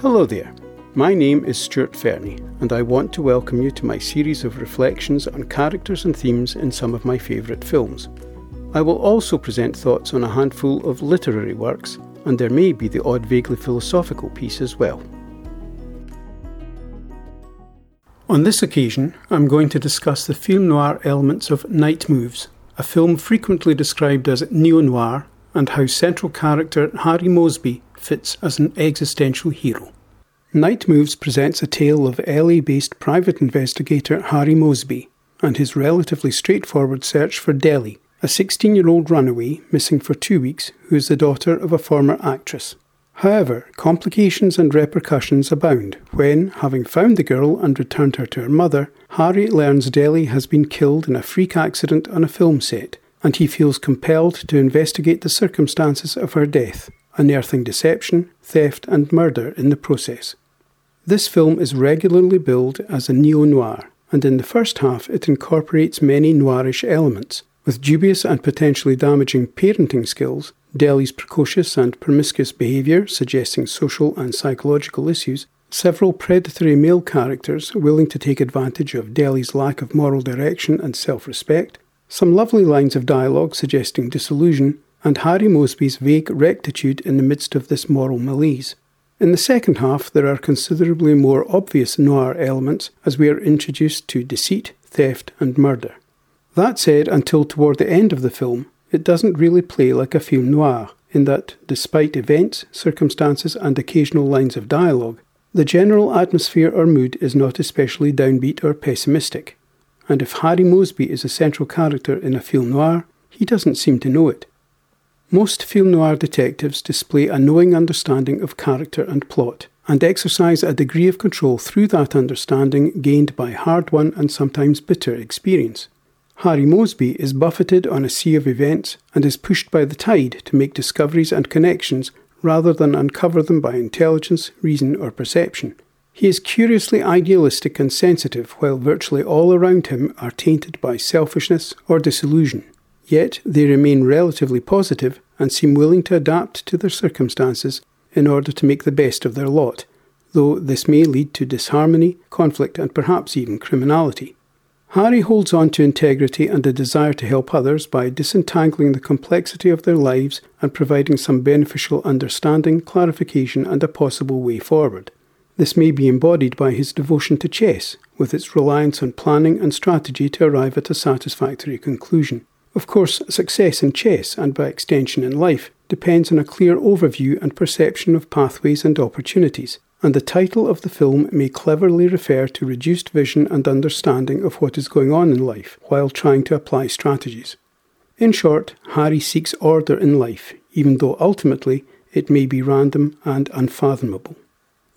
Hello there. My name is Stuart Fernie, and I want to welcome you to my series of reflections on characters and themes in some of my favourite films. I will also present thoughts on a handful of literary works, and there may be the odd vaguely philosophical piece as well. On this occasion, I'm going to discuss the film noir elements of Night Moves, a film frequently described as neo noir, and how central character Harry Moseby fits as an existential hero. Night Moves presents a tale of LA based private investigator Harry Moseby and his relatively straightforward search for Delly, a 16 year old runaway missing for two weeks who is the daughter of a former actress. However, complications and repercussions abound when, having found the girl and returned her to her mother, Harry learns Delly has been killed in a freak accident on a film set, and he feels compelled to investigate the circumstances of her death, unearthing deception, theft, and murder in the process. This film is regularly billed as a neo noir, and in the first half it incorporates many noirish elements, with dubious and potentially damaging parenting skills Delly's precocious and promiscuous behaviour suggesting social and psychological issues, several predatory male characters willing to take advantage of Delly's lack of moral direction and self respect, some lovely lines of dialogue suggesting disillusion, and Harry Moseby's vague rectitude in the midst of this moral malaise. In the second half, there are considerably more obvious noir elements as we are introduced to deceit, theft, and murder. That said, until toward the end of the film, it doesn't really play like a film noir, in that, despite events, circumstances, and occasional lines of dialogue, the general atmosphere or mood is not especially downbeat or pessimistic. And if Harry Moseby is a central character in a film noir, he doesn't seem to know it. Most film noir detectives display a knowing understanding of character and plot, and exercise a degree of control through that understanding gained by hard won and sometimes bitter experience. Harry Moseby is buffeted on a sea of events and is pushed by the tide to make discoveries and connections rather than uncover them by intelligence, reason, or perception. He is curiously idealistic and sensitive, while virtually all around him are tainted by selfishness or disillusion. Yet they remain relatively positive and seem willing to adapt to their circumstances in order to make the best of their lot, though this may lead to disharmony, conflict, and perhaps even criminality. Harry holds on to integrity and a desire to help others by disentangling the complexity of their lives and providing some beneficial understanding, clarification, and a possible way forward. This may be embodied by his devotion to chess, with its reliance on planning and strategy to arrive at a satisfactory conclusion. Of course, success in chess, and by extension in life, depends on a clear overview and perception of pathways and opportunities, and the title of the film may cleverly refer to reduced vision and understanding of what is going on in life while trying to apply strategies. In short, Harry seeks order in life, even though ultimately it may be random and unfathomable.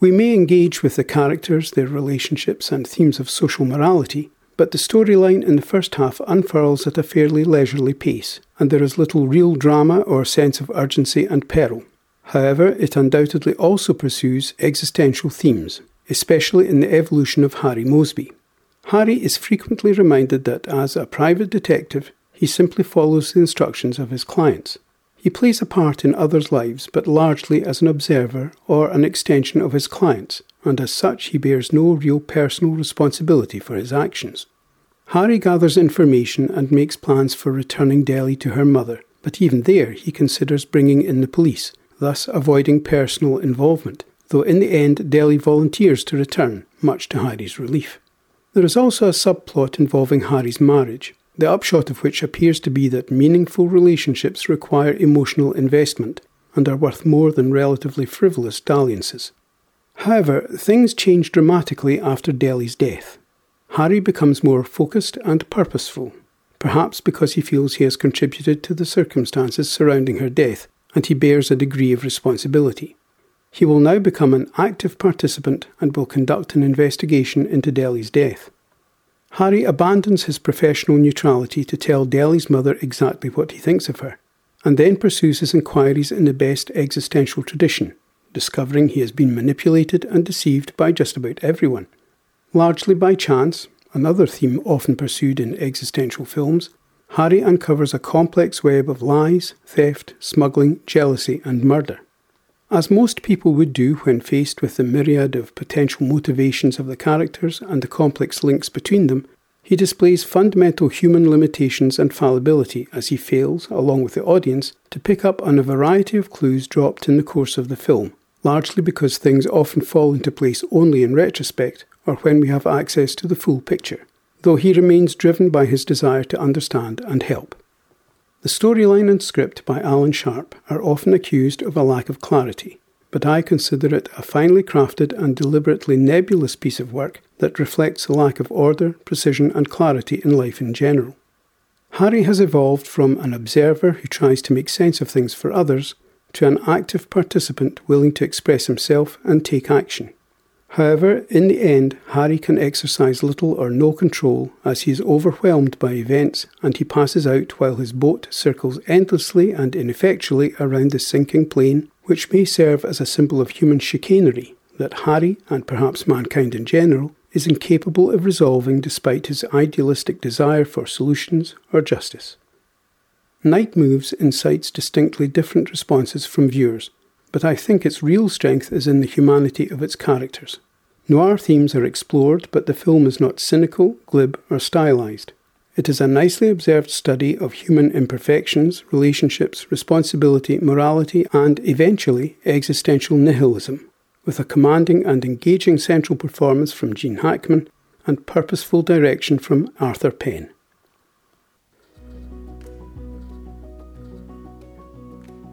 We may engage with the characters, their relationships, and themes of social morality, but the storyline in the first half unfurls at a fairly leisurely pace, and there is little real drama or sense of urgency and peril. However, it undoubtedly also pursues existential themes, especially in the evolution of Harry Moseby. Harry is frequently reminded that, as a private detective, he simply follows the instructions of his clients. He plays a part in others' lives, but largely as an observer or an extension of his clients, and as such he bears no real personal responsibility for his actions. Harry gathers information and makes plans for returning Delly to her mother, but even there he considers bringing in the police, thus avoiding personal involvement, though in the end Delly volunteers to return, much to Harry's relief. There is also a subplot involving Harry's marriage, the upshot of which appears to be that meaningful relationships require emotional investment and are worth more than relatively frivolous dalliances. However, things change dramatically after Delly's death. Harry becomes more focused and purposeful, perhaps because he feels he has contributed to the circumstances surrounding her death and he bears a degree of responsibility. He will now become an active participant and will conduct an investigation into Delly's death. Harry abandons his professional neutrality to tell Delly's mother exactly what he thinks of her, and then pursues his inquiries in the best existential tradition, discovering he has been manipulated and deceived by just about everyone. Largely by chance, another theme often pursued in existential films, Harry uncovers a complex web of lies, theft, smuggling, jealousy, and murder. As most people would do when faced with the myriad of potential motivations of the characters and the complex links between them, he displays fundamental human limitations and fallibility as he fails, along with the audience, to pick up on a variety of clues dropped in the course of the film, largely because things often fall into place only in retrospect or when we have access to the full picture, though he remains driven by his desire to understand and help. The storyline and script by Alan Sharp are often accused of a lack of clarity, but I consider it a finely crafted and deliberately nebulous piece of work that reflects a lack of order, precision, and clarity in life in general. Harry has evolved from an observer who tries to make sense of things for others to an active participant willing to express himself and take action. However, in the end, Harry can exercise little or no control as he is overwhelmed by events and he passes out while his boat circles endlessly and ineffectually around the sinking plane, which may serve as a symbol of human chicanery that Harry, and perhaps mankind in general, is incapable of resolving despite his idealistic desire for solutions or justice. Night Moves incites distinctly different responses from viewers but I think its real strength is in the humanity of its characters. Noir themes are explored, but the film is not cynical, glib, or stylized. It is a nicely observed study of human imperfections, relationships, responsibility, morality, and eventually existential nihilism, with a commanding and engaging central performance from Gene Hackman and purposeful direction from Arthur Penn.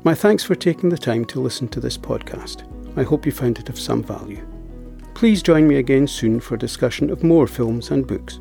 My thanks for taking the time to listen to this podcast. I hope you found it of some value. Please join me again soon for discussion of more films and books.